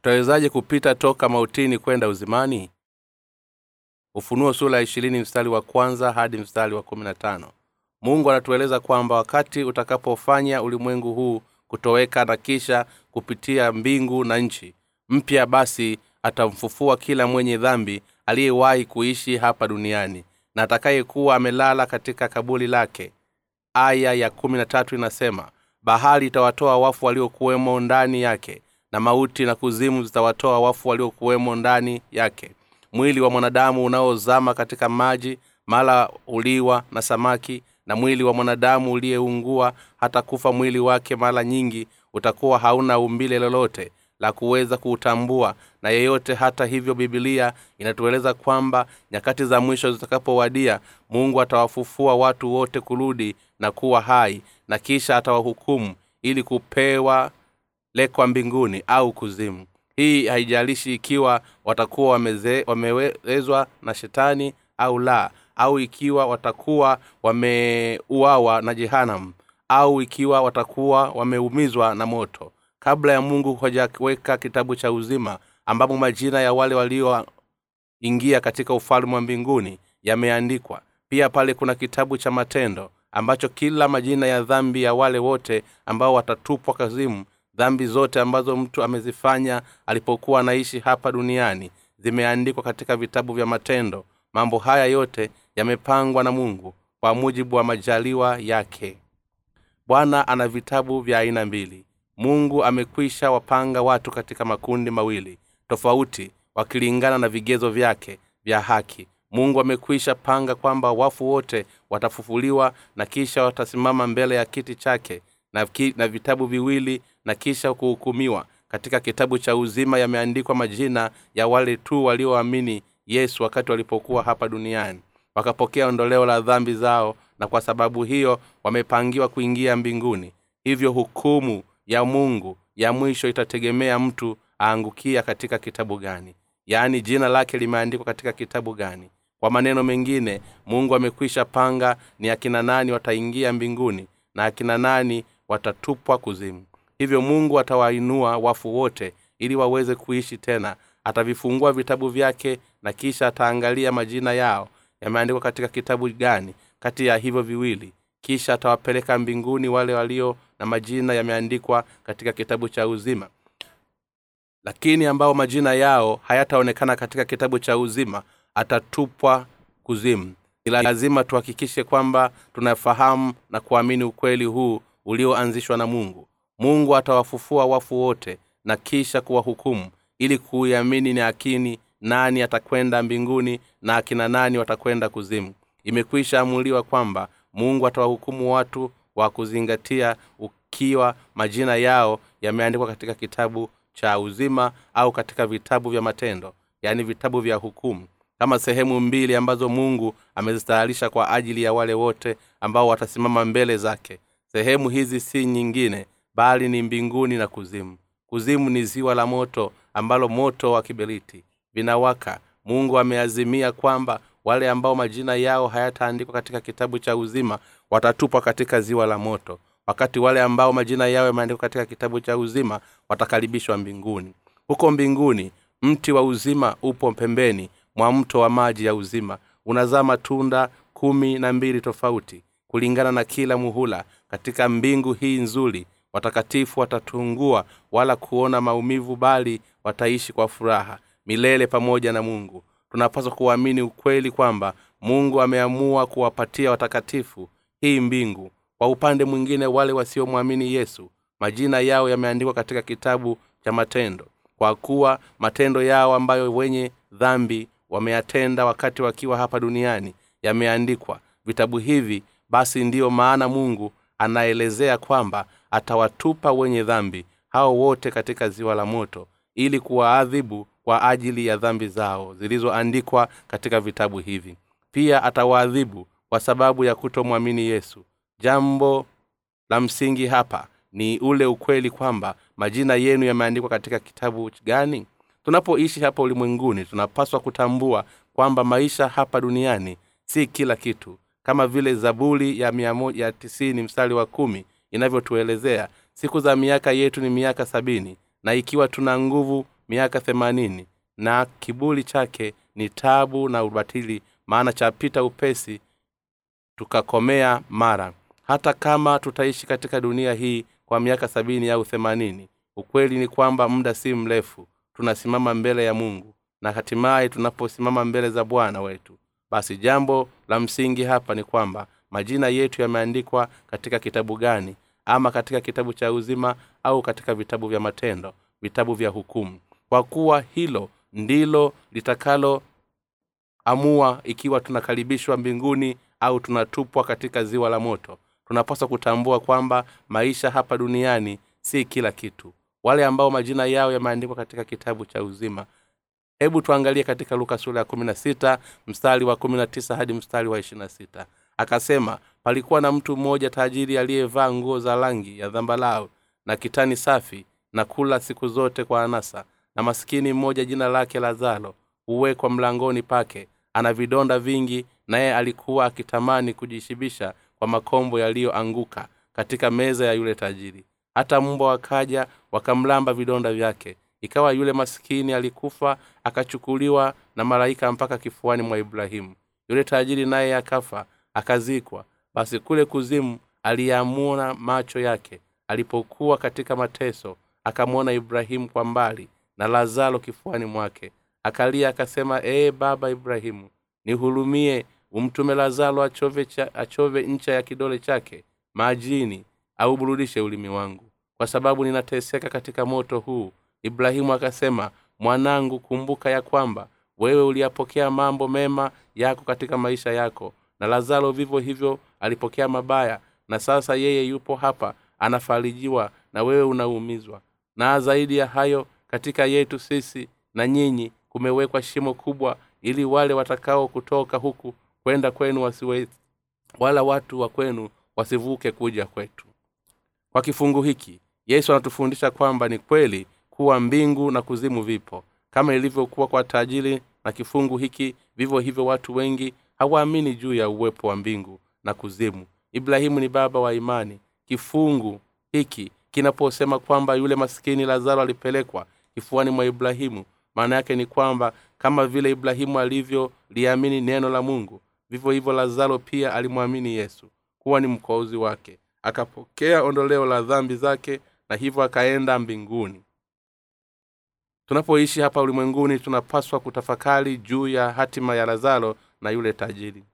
tutawezaje kupita toka mautini kwenda uzimani? Ufunuo sura mstari wa kwanza hadi mstari wa kumi na tano. Mungu anatueleza kwamba wakati utakapofanya ulimwengu huu kutoweka na kisha kupitia mbingu na nchi mpya basi atamfufua kila mwenye dhambi aliyewahi kuishi hapa duniani na atakayekuwa amelala katika kabuli lake. Aya ya kumi na tatu inasema bahari itawatoa wafu waliokuwemo ndani yake na mauti na kuzimu zitawatoa wafu waliokuwemo ndani yake. Mwili wa mwanadamu unaozama katika maji mala uliwa na samaki na mwili wa mwanadamu uliyeungua hata kufa mwili wake mara nyingi utakuwa hauna umbile lolote la kuweza kuutambua. Na yeyote hata hivyo bibilia inatueleza kwamba nyakati za mwisho zitakapowadia mungu atawafufua watu wote kurudi na kuwa hai na kisha atawahukumu ili kupewa lekwa mbinguni au kuzimu. Hii haijalishi ikiwa watakuwa wameze, wamewezwa na shetani au la au ikiwa watakuwa wameuawa na jehanam au ikiwa watakuwa wameumizwa na moto. Kabla ya mungu hajaweka kitabu cha uzima ambapo majina ya wale walioingia katika ufalme wa mbinguni yameandikwa. Pia pale kuna kitabu cha matendo ambacho kila majina ya dhambi ya wale wote ambao watatupwa kazimu dhambi zote ambazo mtu amezifanya alipokuwa anaishi hapa duniani zimeandikwa katika vitabu vya matendo. Mambo haya yote yamepangwa na mungu kwa mujibu wa majaliwa yake. Bwana ana vitabu vya aina mbili. Mungu amekwisha wapanga watu katika makundi mawili tofauti wakilingana na vigezo vyake vya haki. Mungu amekwisha panga kwamba wafu wote watafufuliwa na kisha watasimama mbele ya kiti chake na, ki, na vitabu viwili na kisha kuhukumiwa. Katika kitabu cha uzima yameandikwa majina ya wale tu walioamini yesu wakati walipokuwa hapa duniani. Wakapokea ondoleo la dhambi zao na kwa sababu hiyo wamepangiwa kuingia mbinguni. Hivyo hukumu ya mungu ya mwisho itategemea mtu aangukia katika kitabu gani. Yaani jina lake limeandikwa katika kitabu gani. Kwa maneno mengine mungu amekwisha panga ni akina nani wataingia mbinguni na akina nani watatupwa kuzimu hivyo mungu atawainua wafu wote ili waweze kuishi tena. Atavifungua vitabu vyake na kisha ataangalia majina yao. Yameandikwa katika kitabu gani? Kati ya hivyo viwili. Kisha atawapeleka mbinguni wale walio na majina yameandikwa katika kitabu cha uzima. Lakini ambao majina yao hayataonekana katika kitabu cha uzima atatupwa kuzimu. Ni lazima tuhakikishe kwamba tunafahamu na kuamini ukweli huu ulioanzishwa na mungu mungu atawafufua wafu wote na kisha kuwahukumu ili kuiamini ni akini nani atakwenda mbinguni na akina nani watakwenda kuzimu. Imekwisha amuliwa kwamba mungu atawahukumu watu wa kuzingatia ukiwa majina yao yameandikwa katika kitabu cha uzima au katika vitabu vya matendo yaani vitabu vya hukumu kama sehemu mbili ambazo mungu amezitayarisha kwa ajili ya wale wote ambao watasimama mbele zake. Sehemu hizi si nyingine bali ni mbinguni na kuzimu. Kuzimu ni ziwa la moto ambalo moto wa kiberiti vinawaka. Mungu ameazimia kwamba wale ambao majina yao hayataandikwa katika kitabu cha uzima watatupwa katika ziwa la moto. Wakati wale ambao majina yao yameandikwa katika kitabu cha uzima watakaribishwa mbinguni. Huko mbinguni mti wa uzima upo pembeni mwa mto wa maji ya uzima. Unazaa matunda kumi na mbili tofauti kulingana na kila muhula. Katika mbingu hii nzuri watakatifu watatungua wala kuona maumivu bali wataishi kwa furaha milele pamoja na mungu. Tunapaswa kuamini ukweli kwamba mungu ameamua kuwapatia watakatifu hii mbingu. Kwa upande mwingine wale wasiomwamini yesu majina yao yameandikwa katika kitabu cha matendo. Kwa kuwa matendo yao ambayo wenye dhambi wameyatenda wakati wakiwa hapa duniani yameandikwa. Vitabu hivi basi ndiyo maana mungu anaelezea kwamba atawatupa wenye dhambi hao wote katika ziwa la moto ili kuwaadhibu kwa ajili ya dhambi zao zilizoandikwa katika vitabu hivi. Pia atawaadhibu kwa sababu ya kutomwamini yesu. Jambo la msingi hapa ni ule ukweli kwamba majina yenu yameandikwa katika kitabu gani? Tunapoishi hapa ulimwenguni tunapaswa kutambua kwamba maisha hapa duniani si kila kitu. Kama vile zaburi ya mia moja ya tisini mstari wa kumi inavyotuelezea siku za miaka yetu ni miaka sabini na ikiwa tuna nguvu miaka themanini na kibuli chake ni tabu na ubatili maana chapita upesi tukakomea mara. Hata kama tutaishi katika dunia hii kwa miaka sabini au themanini ukweli ni kwamba muda si mrefu tunasimama mbele ya mungu na hatimaye tunaposimama mbele za bwana wetu. Basi jambo la msingi hapa ni kwamba majina yetu yameandikwa katika kitabu gani? Ama katika kitabu cha uzima au katika vitabu vya matendo vitabu vya hukumu. Kwa kuwa hilo ndilo litakalo amua ikiwa tunakaribishwa mbinguni au tunatupwa katika ziwa la moto. Tunapaswa kutambua kwamba maisha hapa duniani si kila kitu. Wale ambao majina yao yameandikwa katika kitabu cha uzima hebu tuangalie katika luka sura ya kumi na sita mstari wa kumi na tisa hadi mstari wa ishirina sita akasema palikuwa na mtu mmoja tajiri aliyevaa nguo za rangi ya dhambalau na kitani safi na kula siku zote kwa anasa na masikini mmoja jina lake lazaro huwekwa mlangoni pake ana vidonda vingi naye alikuwa akitamani kujishibisha kwa makombo yaliyoanguka katika meza ya yule tajiri. Hata mbwa wakaja wakamlamba vidonda vyake. Ikawa yule masikini alikufa akachukuliwa na malaika mpaka kifuani mwa ibrahimu. Yule tajiri naye akafa akazikwa basi kule kuzimu aliyeamuna macho yake. Alipokuwa katika mateso akamwona ibrahimu kwa mbali na lazaro kifuani mwake. Akalia akasema ee baba ibrahimu nihurumie umtume lazaro achove, achove ncha ya kidole chake majini auburudishe ulimi wangu. Kwa sababu ninateseka katika moto huu. Ibrahimu akasema mwanangu kumbuka ya kwamba wewe uliyapokea mambo mema yako katika maisha yako na lazaro vivyo hivyo alipokea mabaya na sasa yeye yupo hapa anafarijiwa na wewe unaumizwa. Na zaidi ya hayo katika yetu sisi na nyinyi kumewekwa shimo kubwa ili wale watakao kutoka huku kwenda kwenu wasiwe wala watu wa kwenu wasivuke kuja kwetu. Kwa kifungu hiki yesu anatufundisha kwamba ni kweli kuwa mbingu na kuzimu vipo. Kama ilivyokuwa kwa tajiri na kifungu hiki vivyo hivyo watu wengi hawaamini juu ya uwepo wa mbingu na kuzimu. Ibrahimu ni baba wa imani. Kifungu hiki kinaposema kwamba yule maskini lazaro alipelekwa kifuani mwa ibrahimu maana yake ni kwamba kama vile ibrahimu alivyoliamini neno la mungu vivyo hivyo lazaro pia alimwamini yesu kuwa ni mkozi wake. Akapokea ondoleo la dhambi zake na hivyo akaenda mbinguni. Tunapoishi hapa ulimwenguni tunapaswa kutafakari juu ya hatima ya lazaro na yule tajiri.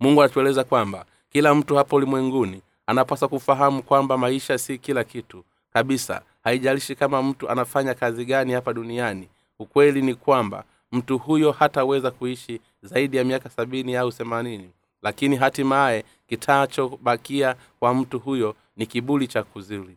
Mungu anatueleza kwamba kila mtu hapa ulimwenguni anapaswa kufahamu kwamba maisha si kila kitu. Kabisa haijalishi kama mtu anafanya kazi gani hapa duniani ukweli ni kwamba mtu huyo hataweza kuishi zaidi ya miaka sabini au themanini. Lakini hatimaye kitachobakia kwa mtu huyo ni kibuli cha kuzuri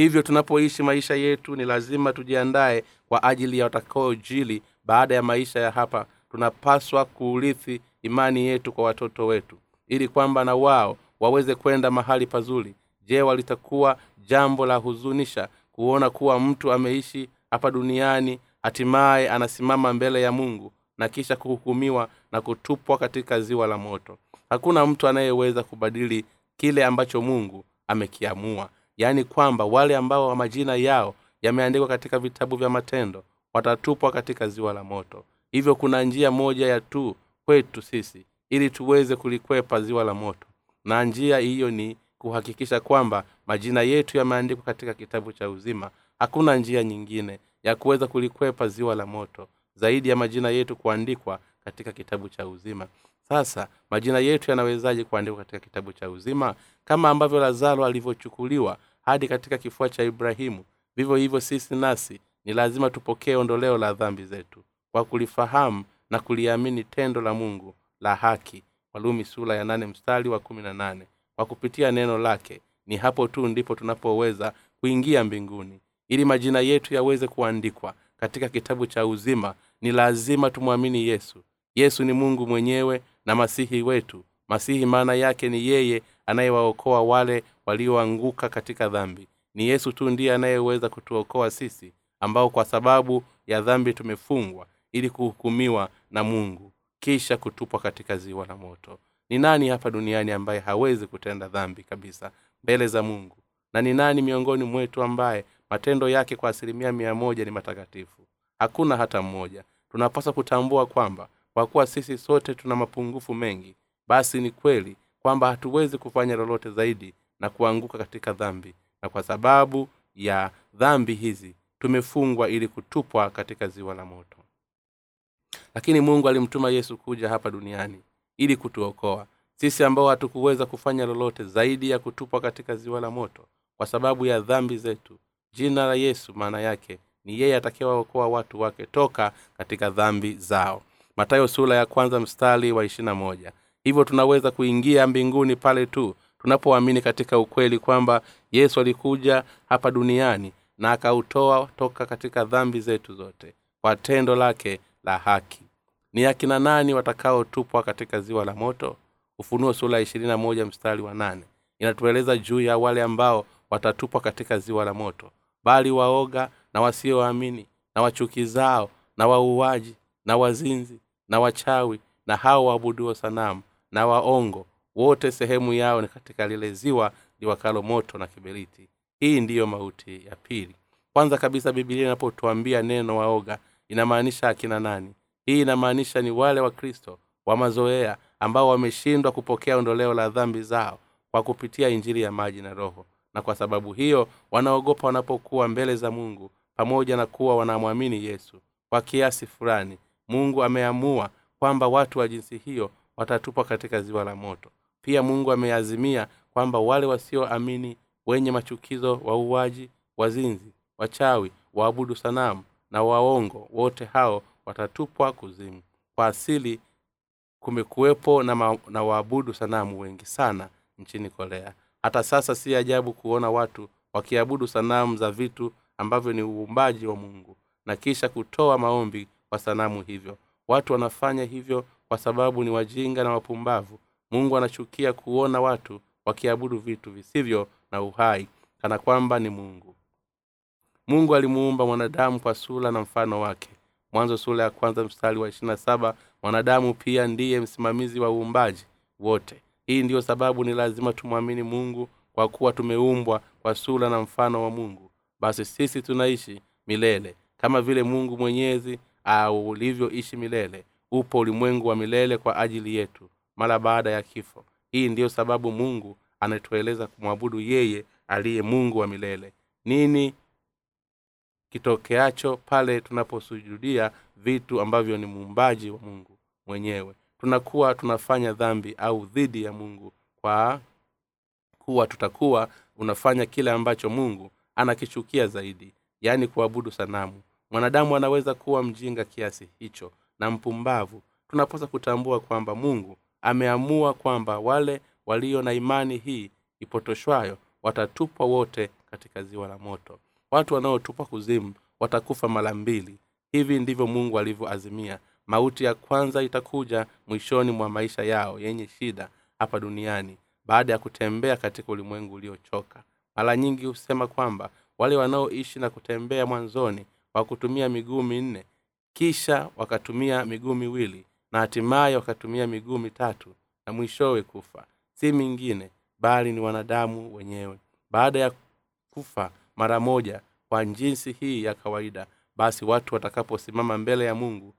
hivyo tunapoishi maisha yetu ni lazima tujiandaye kwa ajili ya watakaojili baada ya maisha ya hapa tunapaswa kuurithi imani yetu kwa watoto wetu ili kwamba na wao waweze kwenda mahali pazuri. Je walitakuwa jambo la huzunisha kuona kuwa mtu ameishi hapa duniani hatimaye anasimama mbele ya mungu na kisha kuhukumiwa na kutupwa katika ziwa la moto? Hakuna mtu anayeweza kubadili kile ambacho mungu amekiamua. Yaani kwamba wale ambao majina yao yameandikwa katika vitabu vya matendo watatupwa katika ziwa la moto. Hivyo kuna njia moja ya tu kwetu sisi ili tuweze kulikwepa ziwa la moto. Na njia hiyo ni kuhakikisha kwamba majina yetu yameandikwa katika kitabu cha uzima. Hakuna njia nyingine ya kuweza kulikwepa ziwa la moto zaidi ya majina yetu kuandikwa katika kitabu cha uzima. Sasa majina yetu yanawezaje kuandikwa katika kitabu cha uzima? Kama ambavyo lazaro alivyochukuliwa hadi katika kifua cha ibrahimu vivyo hivyo sisi nasi ni lazima tupokee ondoleo la dhambi zetu kwa kulifahamu na kuliamini tendo la mungu la haki. Walumi sula ya nane mstari wa kumi na nane. Kwa kupitia neno lake ni hapo tu ndipo tunapoweza kuingia mbinguni. Ili majina yetu yaweze kuandikwa katika kitabu cha uzima ni lazima tumwamini yesu. Yesu ni mungu mwenyewe na masihi wetu. Masihi maana yake ni yeye anayewaokoa wale walioanguka katika dhambi. Ni yesu tu ndiye anayeweza kutuokoa sisi ambao kwa sababu ya dhambi tumefungwa ili kuhukumiwa na mungu kisha kutupwa katika ziwa la moto. Ni nani hapa duniani ambaye hawezi kutenda dhambi kabisa mbele za mungu? Na ni nani miongoni mwetu ambaye matendo yake kwa asilimia mia moja ni matakatifu? Hakuna hata mmoja. Tunapaswa kutambua kwamba kwa kuwa sisi sote tuna mapungufu mengi basi ni kweli kwamba hatuwezi kufanya lolote zaidi na kuanguka katika dhambi. Na kwa sababu ya dhambi hizi tumefungwa ili kutupwa katika ziwa la moto. Lakini mungu alimtuma yesu kuja hapa duniani ili kutuokoa. Sisi ambao hatukuweza kufanya lolote zaidi ya kutupwa katika ziwa la moto kwa sababu ya dhambi zetu jina la yesu maana yake ni yeye atakayewaokoa watu wake toka katika dhambi zao. Matayo sura ya kwanza mstari wa ishirina moja. Hivyo tunaweza kuingia mbinguni pale tu tunapoamini katika ukweli kwamba yesu alikuja hapa duniani na akautoa toka katika dhambi zetu zote kwa tendo lake la haki. Ni akina nani watakaotupwa katika ziwa la moto? Ufunuo sura ishirini moja mstari wa nane. Inatueleza juu ya wale ambao watatupwa katika ziwa la moto bali waoga na wasioamini na wachukizao na wauaji na wazinzi na wachawi na hao waabuduo sanamu na waongo. Wote sehemu yao ni katika lile ziwa liwakalo moto na kiberiti hii ndiyo mauti ya pili. Kwanza kabisa bibilia inapotuambia neno waoga inamaanisha akina nani? Hii inamaanisha ni wale wa kristo wa mazoea ambao wameshindwa kupokea ondoleo la dhambi zao kwa kupitia injili ya maji na roho. Na kwa sababu hiyo wanaogopa wanapokuwa mbele za mungu pamoja na kuwa wanamwamini yesu kwa kiasi fulani. Mungu ameamua kwamba watu wa jinsi hiyo watatupwa katika ziwa la moto. Pia mungu ameazimia kwamba wale wasioamini wenye machukizo wauaji wazinzi wachawi waabudu sanamu na waongo wote hao watatupwa kuzimu. Kwa asili kumekuwepo na, na waabudu sanamu wengi sana nchini korea. Hata sasa si ajabu kuona watu wakiabudu sanamu za vitu ambavyo ni uumbaji wa mungu na kisha kutoa maombi kwa sanamu hivyo. Watu wanafanya hivyo kwa sababu ni wajinga na wapumbavu. Mungu anachukia kuona watu wakiabudu vitu visivyo na uhai kana kwamba ni mungu. Mungu alimuumba mwanadamu kwa sura na mfano wake. Mwanzo sura ya kwanza mstari wa ishirina saba mwanadamu pia ndiye msimamizi wa uumbaji wote. Hii ndiyo sababu ni lazima tumwamini mungu kwa kuwa tumeumbwa kwa sura na mfano wa mungu. Basi sisi tunaishi milele kama vile mungu mwenyezi au ulivyoishi milele. Upo ulimwengu wa milele kwa ajili yetu mara baada ya kifo. Hii ndiyo sababu mungu anatueleza kumwabudu yeye aliye mungu wa milele. Nini kitokeacho pale tunaposujudia vitu ambavyo ni muumbaji wa mungu mwenyewe? Tunakuwa tunafanya dhambi au dhidi ya mungu kwa kuwa tutakuwa unafanya kile ambacho mungu anakichukia zaidi yaani kuabudu sanamu. Mwanadamu anaweza kuwa mjinga kiasi hicho na mpumbavu. Tunapaswa kutambua kwamba mungu ameamua kwamba wale walio na imani hii ipotoshwayo watatupwa wote katika ziwa la moto. Watu wanaotupwa kuzimu watakufa mara mbili. Hivi ndivyo mungu alivyoazimia. Mauti ya kwanza itakuja mwishoni mwa maisha yao yenye shida hapa duniani baada ya kutembea katika ulimwengu uliochoka. Mara nyingi husema kwamba wale wanaoishi na kutembea mwanzoni kwa kutumia miguu minne kisha wakatumia miguu miwili na hatimaye wakatumia miguu mitatu na mwishowe kufa si mingine bali ni wanadamu wenyewe. Baada ya kufa mara moja kwa jinsi hii ya kawaida basi watu watakaposimama mbele ya mungu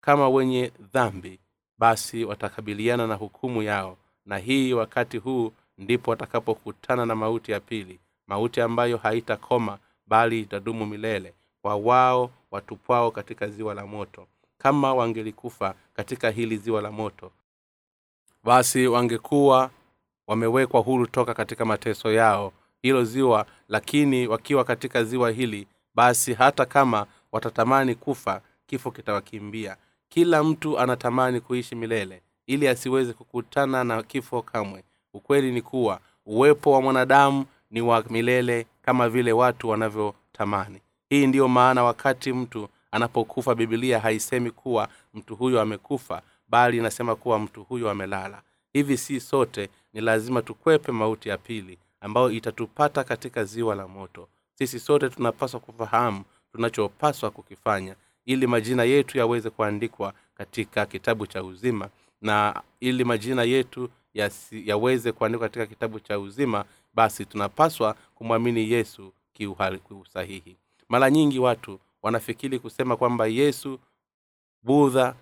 kama wenye dhambi basi watakabiliana na hukumu yao. Na hii wakati huu ndipo watakapokutana na mauti ya pili mauti ambayo haitakoma bali itadumu milele kwa wao watupwao katika ziwa la moto. Kama wangelikufa katika hili ziwa la moto basi wangekuwa wamewekwa huru toka katika mateso yao hilo ziwa lakini wakiwa katika ziwa hili basi hata kama watatamani kufa kifo kitawakimbia. Kila mtu anatamani kuishi milele ili asiweze kukutana na kifo kamwe. Ukweli ni kuwa uwepo wa mwanadamu ni wa milele kama vile watu wanavyotamani. Hii ndiyo maana wakati mtu anapokufa bibilia haisemi kuwa mtu huyo amekufa bali inasema kuwa mtu huyo amelala. Hivi si sote ni lazima tukwepe mauti ya pili ambayo itatupata katika ziwa la moto. Sisi sote tunapaswa kufahamu tunachopaswa kukifanya ili majina yetu yaweze kuandikwa katika kitabu cha uzima na ili majina yetu yasi, yaweze kuandikwa katika kitabu cha uzima basi tunapaswa kumwamini yesu kiusahihi. Mara nyingi watu wanafikiri kusema kwamba yesu budha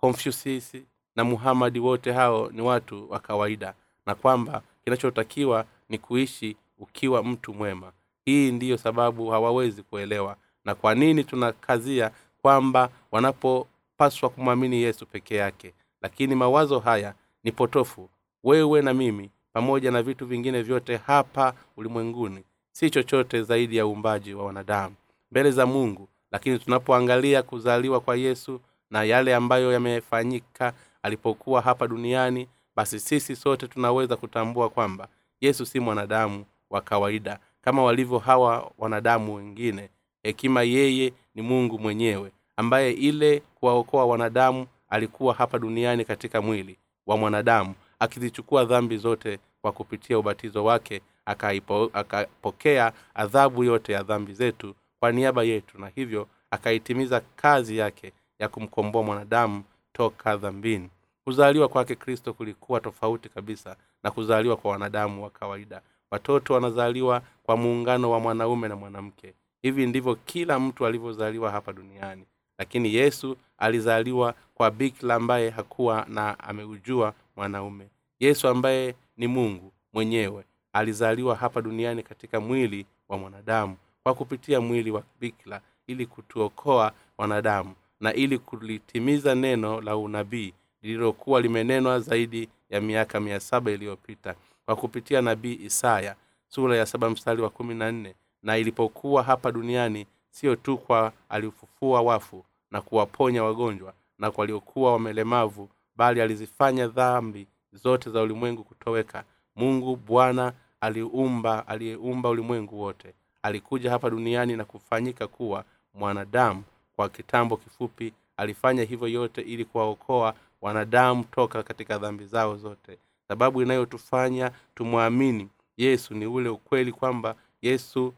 confucius na muhamadi wote hao ni watu wa kawaida na kwamba kinachotakiwa ni kuishi ukiwa mtu mwema. Hii ndiyo sababu hawawezi kuelewa na kwa nini tunakazia kwamba wanapopaswa kumwamini yesu peke yake. Lakini mawazo haya ni potofu. Wewe na mimi pamoja na vitu vingine vyote hapa ulimwenguni si chochote zaidi ya uumbaji wa wanadamu. Mbele za mungu lakini tunapoangalia kuzaliwa kwa yesu na yale ambayo yamefanyika alipokuwa hapa duniani basi sisi sote tunaweza kutambua kwamba yesu si mwanadamu wa kawaida kama walivyo hawa wanadamu wengine. Hekima yeye ni mungu mwenyewe ambaye ile kuwaokoa wanadamu alikuwa hapa duniani katika mwili wa mwanadamu akizichukua dhambi zote kwa kupitia ubatizo wake akaipo, akapokea adhabu yote ya dhambi zetu kwa niaba yetu na hivyo akaitimiza kazi yake ya kumkomboa mwanadamu toka dhambini. Kuzaliwa kwake kristo kulikuwa tofauti kabisa na kuzaliwa kwa wanadamu wa kawaida. Watoto wanazaliwa kwa muungano wa mwanaume na mwanamke. Hivi ndivyo kila mtu alivyozaliwa hapa duniani. Lakini yesu alizaliwa kwa bikla ambaye hakuwa na ameujua mwanaume. Yesu ambaye ni mungu mwenyewe alizaliwa hapa duniani katika mwili wa mwanadamu kwa kupitia mwili wa bikla ili kutuokoa wanadamu na ili kulitimiza neno la unabii lililokuwa limenenwa zaidi ya miaka mia saba iliyopita kwa kupitia nabii isaya sura ya saba mstari wa kumi na nne. Na ilipokuwa hapa duniani sio tu kwa alifufua wafu na kuwaponya wagonjwa na waliokuwa wamelemavu bali alizifanya dhambi zote za ulimwengu kutoweka. Mungu bwana aliumba aliyeumba ulimwengu wote. Alikuja hapa duniani na kufanyika kuwa mwanadamu kwa kitambo kifupi alifanya hivyo yote ili kuwaokoa wanadamu toka katika dhambi zao zote. Sababu inayotufanya tumwamini yesu ni ule ukweli kwamba yesu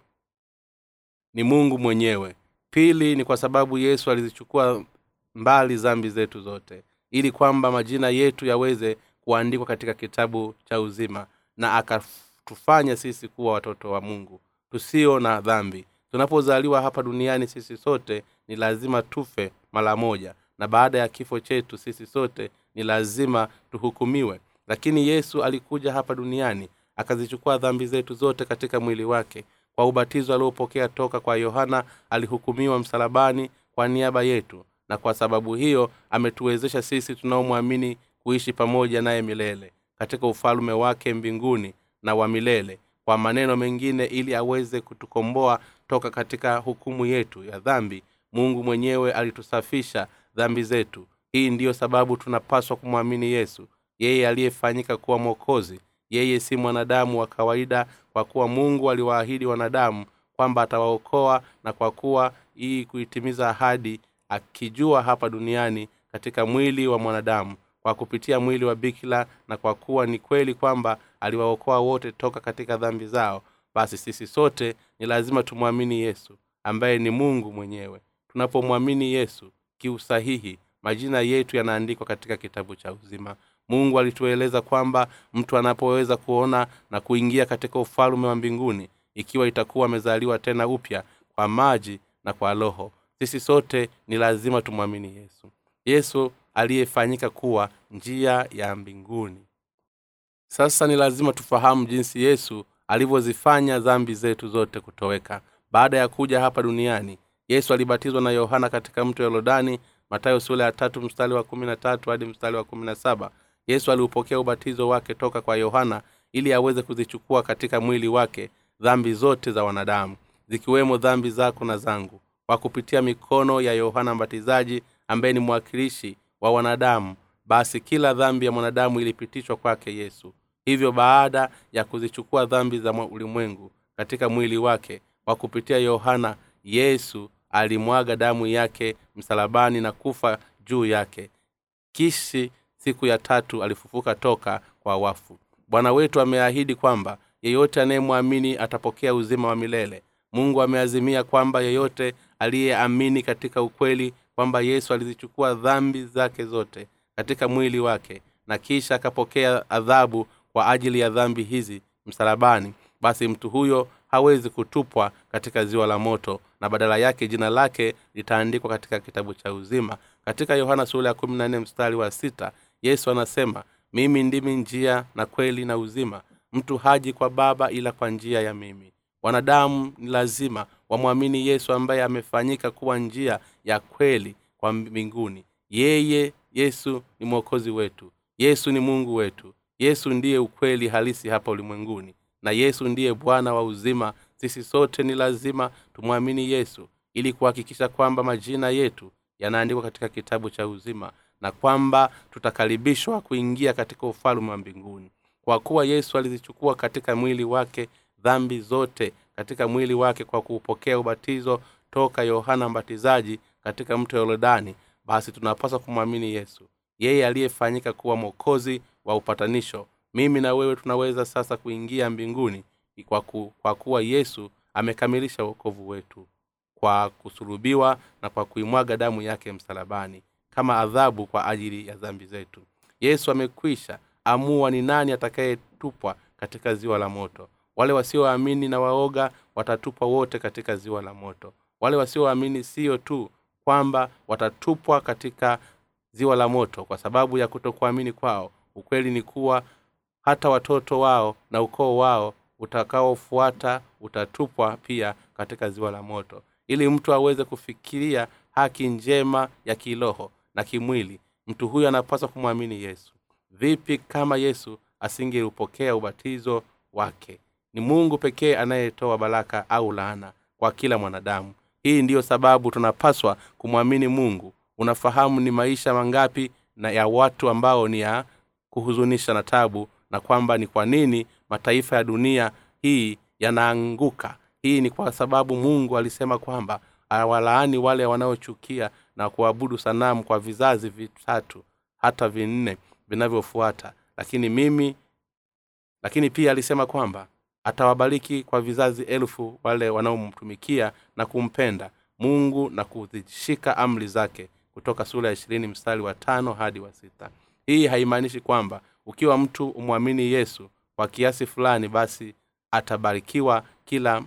ni mungu mwenyewe. Pili ni kwa sababu yesu alizichukua mbali zambi zetu zote ili kwamba majina yetu yaweze kuandikwa katika kitabu cha uzima na akatufanya sisi kuwa watoto wa mungu tusio na dhambi tunapozaliwa hapa duniani sisi sote ni lazima tufe mara moja. Na baada ya kifo chetu sisi sote ni lazima tuhukumiwe. Lakini yesu alikuja hapa duniani akazichukua dhambi zetu zote katika mwili wake. Kwa ubatizo aliopokea toka kwa yohana alihukumiwa msalabani kwa niaba yetu. Na kwa sababu hiyo ametuwezesha sisi tunaomwamini kuishi pamoja naye milele katika ufalume wake mbinguni na wa milele. Kwa maneno mengine ili aweze kutukomboa toka katika hukumu yetu ya dhambi mungu mwenyewe alitusafisha dhambi zetu. Hii ndiyo sababu tunapaswa kumwamini yesu. Yeye aliyefanyika kuwa mwokozi yeye si mwanadamu wa kawaida kwa kuwa mungu aliwaahidi wanadamu kwamba atawaokoa na kwa kuwa hii kuitimiza ahadi akijua hapa duniani katika mwili wa mwanadamu kwa kupitia mwili wa bikila na kwa kuwa ni kweli kwamba aliwaokoa wote toka katika dhambi zao basi sisi sote ni lazima tumwamini yesu ambaye ni mungu mwenyewe. Tunapomwamini yesu kiusahihi majina yetu yanaandikwa katika kitabu cha uzima. Mungu alitueleza kwamba mtu anapoweza kuona na kuingia katika ufalume wa mbinguni ikiwa itakuwa amezaliwa tena upya kwa maji na kwa roho. Sisi sote ni lazima tumwamini yesu. Yesu aliyefanyika kuwa njia ya mbinguni. Sasa ni lazima tufahamu jinsi yesu alivyozifanya dhambi zetu zote kutoweka. Baada ya kuja hapa duniani yesu alibatizwa na yohana katika mto yorodani matayo sula ya tatu mstari wa kumi na tatu hadi mstari wa kumi na saba. Yesu aliupokea ubatizo wake toka kwa yohana ili aweze kuzichukua katika mwili wake dhambi zote za wanadamu zikiwemo dhambi zako na zangu kwa kupitia mikono ya yohana mbatizaji ambaye ni mwakilishi wa wanadamu. Basi kila dhambi ya mwanadamu ilipitishwa kwake yesu hivyo baada ya kuzichukua dhambi za ulimwengu katika mwili wake kwa kupitia yohana yesu alimwaga damu yake msalabani na kufa juu yake. Kishi siku ya tatu alifufuka toka kwa wafu. Bwana wetu ameahidi kwamba yeyote anayemwamini atapokea uzima wa milele. Mungu ameazimia kwamba yeyote aliyeamini katika ukweli kwamba yesu alizichukua dhambi zake zote katika mwili wake na kisha akapokea adhabu kwa ajili ya dhambi hizi msalabani basi mtu huyo hawezi kutupwa katika ziwa la moto na badala yake jina lake litaandikwa katika kitabu cha uzima. Katika yohana sura ya kumi na nne mstari wa sita yesu anasema mimi ndimi njia na kweli na uzima. Mtu haji kwa baba ila kwa njia ya mimi. Wanadamu ni lazima wamwamini yesu ambaye amefanyika kuwa njia ya kweli kwa mbinguni. Yeye yesu ni mwokozi wetu. Yesu ni mungu wetu yesu ndiye ukweli halisi hapa ulimwenguni na yesu ndiye bwana wa uzima. Sisi sote ni lazima tumwamini yesu ili kuhakikisha kwamba majina yetu yanaandikwa katika kitabu cha uzima na kwamba tutakaribishwa kuingia katika ufalume wa mbinguni. Kwa kuwa yesu alizichukua katika mwili wake dhambi zote katika mwili wake kwa kuupokea ubatizo toka yohana mbatizaji katika mto yorodani basi tunapaswa kumwamini yesu yeye aliyefanyika kuwa mwokozi wa upatanisho. Mimi na wewe tunaweza sasa kuingia mbinguni kwa, ku, kwa kuwa yesu amekamilisha uokovu wetu kwa kusulubiwa na kwa kuimwaga damu yake msalabani kama adhabu kwa ajili ya dhambi zetu. Yesu amekwisha amua ni nani atakayetupwa katika ziwa la moto. Wale wasioamini na waoga watatupwa wote katika ziwa la moto. Wale wasioamini siyo tu kwamba watatupwa katika ziwa la moto kwa sababu ya kutokuamini kwao. Ukweli ni kuwa hata watoto wao na ukoo wao utakaofuata utatupwa pia katika ziwa la moto. Ili mtu aweze kufikiria haki njema ya kiroho na kimwili mtu huyo anapaswa kumwamini yesu. Vipi kama yesu asingeupokea ubatizo wake? Ni mungu pekee anayetoa baraka au laana kwa kila mwanadamu. Hii ndiyo sababu tunapaswa kumwamini mungu unafahamu ni maisha mangapi na ya watu ambao ni ya kuhuzunisha na tabu na kwamba ni kwa nini mataifa ya dunia hii yanaanguka. Hii ni kwa sababu mungu alisema kwamba awalaani wale wanaochukia na kuabudu sanamu kwa vizazi vitatu hata vinne vinavyofuata. Lakini mimi lakini pia alisema kwamba atawabariki kwa vizazi elfu wale wanaomtumikia na kumpenda mungu na kuzishika amri zake kutoka sura ya ishirini mstari wa tano hadi wa sita. Hii haimaanishi kwamba ukiwa mtu umwamini yesu kwa kiasi fulani basi atabarikiwa kila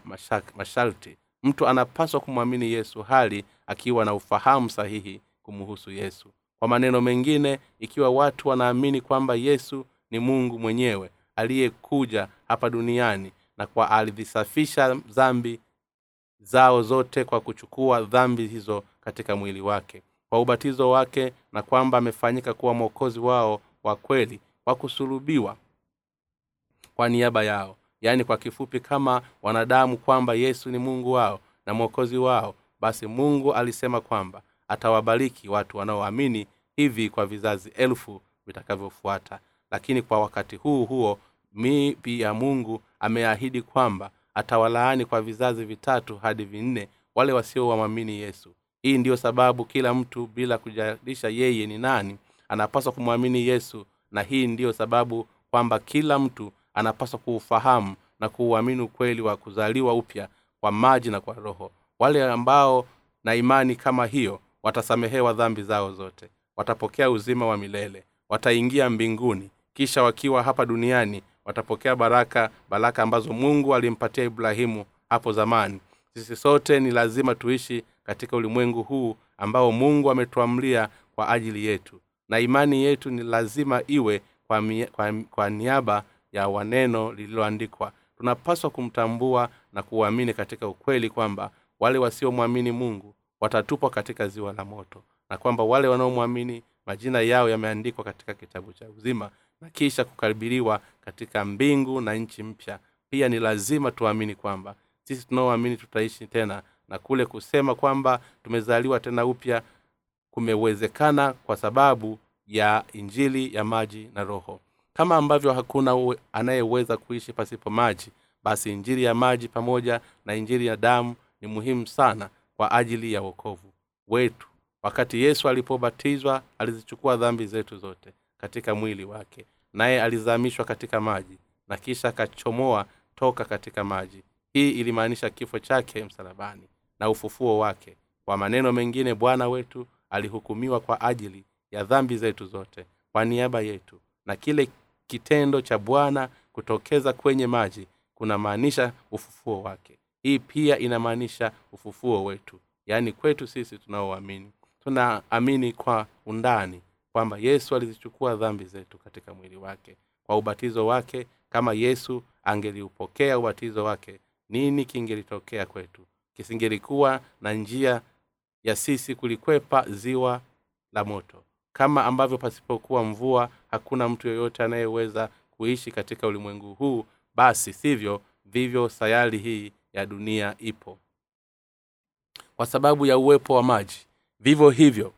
masharti. Mtu anapaswa kumwamini yesu hali akiwa na ufahamu sahihi kumuhusu yesu. Kwa maneno mengine ikiwa watu wanaamini kwamba yesu ni mungu mwenyewe aliyekuja hapa duniani na kwa alizisafisha dhambi zao zote kwa kuchukua dhambi hizo katika mwili wake kwa ubatizo wake na kwamba amefanyika kuwa mwokozi wao wa kweli kwa kusulubiwa kwa niaba yao. Yaani kwa kifupi kama wanadamu kwamba yesu ni mungu wao na mwokozi wao basi mungu alisema kwamba atawabariki watu wanaoamini hivi kwa vizazi elfu vitakavyofuata. Lakini kwa wakati huu huo mi pia mungu ameahidi kwamba atawalaani kwa vizazi vitatu hadi vinne wale wasiowamwamini yesu hii ndiyo sababu kila mtu bila kujalisha yeye ni nani anapaswa kumwamini yesu. Na hii ndiyo sababu kwamba kila mtu anapaswa kuufahamu na kuuamini ukweli wa kuzaliwa upya kwa maji na kwa roho. Wale ambao na imani kama hiyo watasamehewa dhambi zao zote. Watapokea uzima wa milele. Wataingia mbinguni. Kisha wakiwa hapa duniani watapokea baraka baraka ambazo mungu alimpatia ibrahimu hapo zamani. Sisi sote ni lazima tuishi katika ulimwengu huu ambao mungu ametuamlia kwa ajili yetu. Na imani yetu ni lazima iwe kwa, kwa, kwa niaba ya waneno lililoandikwa. Tunapaswa kumtambua na kuamini katika ukweli kwamba wale wasiomwamini mungu watatupwa katika ziwa la moto na kwamba wale wanaomwamini majina yao yameandikwa katika kitabu cha uzima na kisha kukaribiriwa katika mbingu na nchi mpya. Pia ni lazima tuamini kwamba sisi tunaoamini tutaishi tena na kule kusema kwamba tumezaliwa tena upya kumewezekana kwa sababu ya injili ya maji na roho. Kama ambavyo hakuna anayeweza kuishi pasipo maji basi injili ya maji pamoja na injili ya damu ni muhimu sana kwa ajili ya wokovu wetu. Wakati yesu alipobatizwa alizichukua dhambi zetu zote katika mwili wake naye alizamishwa katika maji na kisha akachomoa toka katika maji. Hii ilimaanisha kifo chake msalabani na ufufuo wake. Kwa maneno mengine bwana wetu alihukumiwa kwa ajili ya dhambi zetu zote kwa niaba yetu. Na kile kitendo cha bwana kutokeza kwenye maji kunamaanisha ufufuo wake. Hii pia inamaanisha ufufuo wetu. Yaani kwetu sisi tunaoamini. Tunaamini kwa undani kwamba yesu alizichukua dhambi zetu katika mwili wake. Kwa ubatizo wake kama yesu angeliupokea ubatizo wake nini kingelitokea kwetu kisingelikuwa na njia ya sisi kulikwepa ziwa la moto. Kama ambavyo pasipokuwa mvua hakuna mtu yoyote anayeweza kuishi katika ulimwengu huu basi sivyo vivyo sayari hii ya dunia ipo. Kwa sababu ya uwepo wa maji vivyo hivyo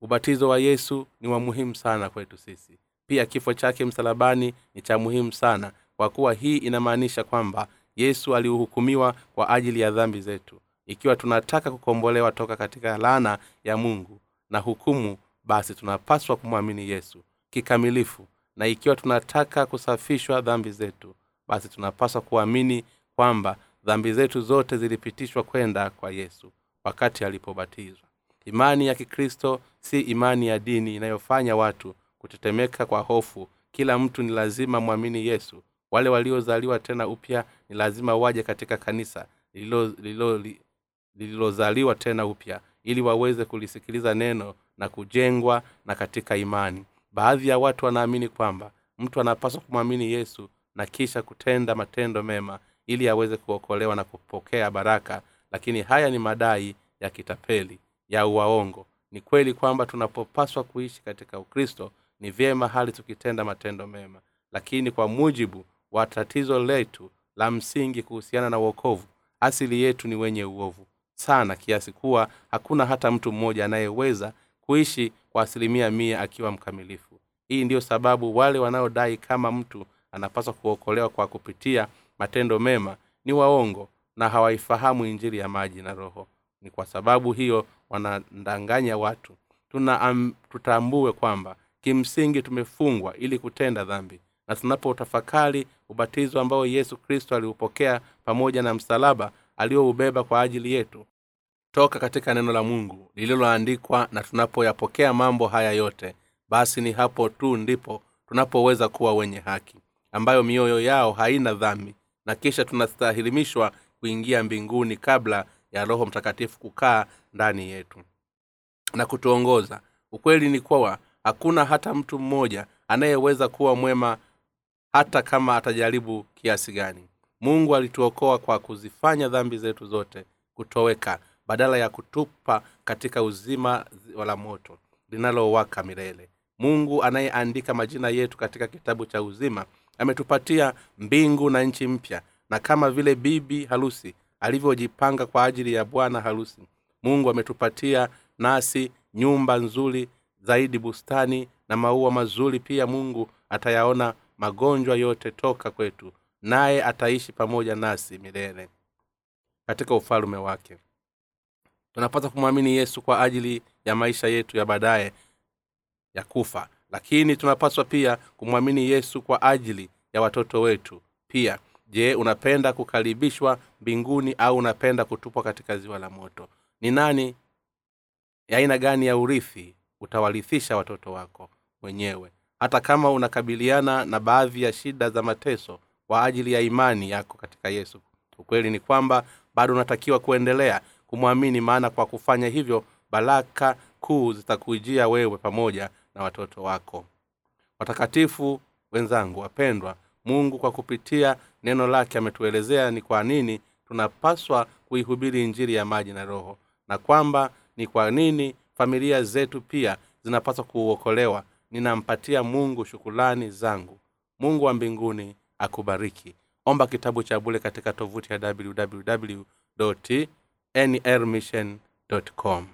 ubatizo wa yesu ni wa muhimu sana kwetu sisi. Pia kifo chake msalabani ni cha muhimu sana kwa kuwa hii inamaanisha kwamba yesu alihukumiwa kwa ajili ya dhambi zetu. Ikiwa tunataka kukombolewa toka katika laana ya mungu na hukumu basi tunapaswa kumwamini yesu kikamilifu. Na ikiwa tunataka kusafishwa dhambi zetu basi tunapaswa kuamini kwamba dhambi zetu zote zilipitishwa kwenda kwa yesu wakati alipobatizwa. Imani ya kikristo si imani ya dini inayofanya watu kutetemeka kwa hofu. Kila mtu ni lazima mwamini yesu wale waliozaliwa tena upya ni lazima waje katika kanisa lililozaliwa tena upya ili waweze kulisikiliza neno na kujengwa na katika imani. Baadhi ya watu wanaamini kwamba mtu anapaswa kumwamini yesu na kisha kutenda matendo mema ili aweze kuokolewa na kupokea baraka lakini haya ni madai ya kitapeli ya uwaongo. Ni kweli kwamba tunapopaswa kuishi katika ukristo ni vyema hali tukitenda matendo mema lakini kwa mujibu wa tatizo letu la msingi kuhusiana na uokovu asili yetu ni wenye uovu sana kiasi kuwa hakuna hata mtu mmoja anayeweza kuishi kwa asilimia mia akiwa mkamilifu. Hii ndiyo sababu wale wanaodai kama mtu anapaswa kuokolewa kwa kupitia matendo mema ni waongo na hawaifahamu injili ya maji na roho. Ni kwa sababu hiyo wanadanganya watu. Tutambue kwamba kimsingi tumefungwa ili kutenda dhambi na tunapotafakari ubatizo ambao yesu kristo aliupokea pamoja na msalaba alioubeba kwa ajili yetu toka katika neno la mungu lililoandikwa na tunapoyapokea mambo haya yote basi ni hapo tu ndipo tunapoweza kuwa wenye haki ambayo mioyo yao haina dhambi na kisha tunastahilimishwa kuingia mbinguni kabla ya roho mtakatifu kukaa ndani yetu. Na kutuongoza ukweli ni kuwa hakuna hata mtu mmoja anayeweza kuwa mwema hata kama atajaribu kiasi gani. Mungu alituokoa kwa kuzifanya dhambi zetu zote kutoweka badala ya kutupa katika uzima la moto linalowaka milele. Mungu anayeandika majina yetu katika kitabu cha uzima ametupatia mbingu na nchi mpya na kama vile bibi harusi alivyojipanga kwa ajili ya bwana harusi mungu ametupatia nasi nyumba nzuri zaidi bustani na maua mazuri pia mungu atayaona magonjwa yote toka kwetu naye ataishi pamoja nasi milele katika ufalume wake. Tunapaswa kumwamini yesu kwa ajili ya maisha yetu ya baadaye ya kufa lakini tunapaswa pia kumwamini yesu kwa ajili ya watoto wetu pia. Je unapenda kukaribishwa mbinguni au unapenda kutupwa katika ziwa la moto? Ni nani aina gani ya urithi utawarithisha watoto wako mwenyewe hata kama unakabiliana na baadhi ya shida za mateso kwa ajili ya imani yako katika yesu. Ukweli ni kwamba bado unatakiwa kuendelea kumwamini maana kwa kufanya hivyo baraka kuu zitakujia wewe pamoja na watoto wako. Watakatifu wenzangu wapendwa mungu kwa kupitia neno lake ametuelezea ni kwa nini tunapaswa kuihubiri injiri ya maji na roho na kwamba ni kwa nini familia zetu pia zinapaswa kuokolewa ninampatia mungu shukulani zangu. Mungu wa mbinguni akubariki. Omba kitabu cha bule katika tovuti ya www nrmission com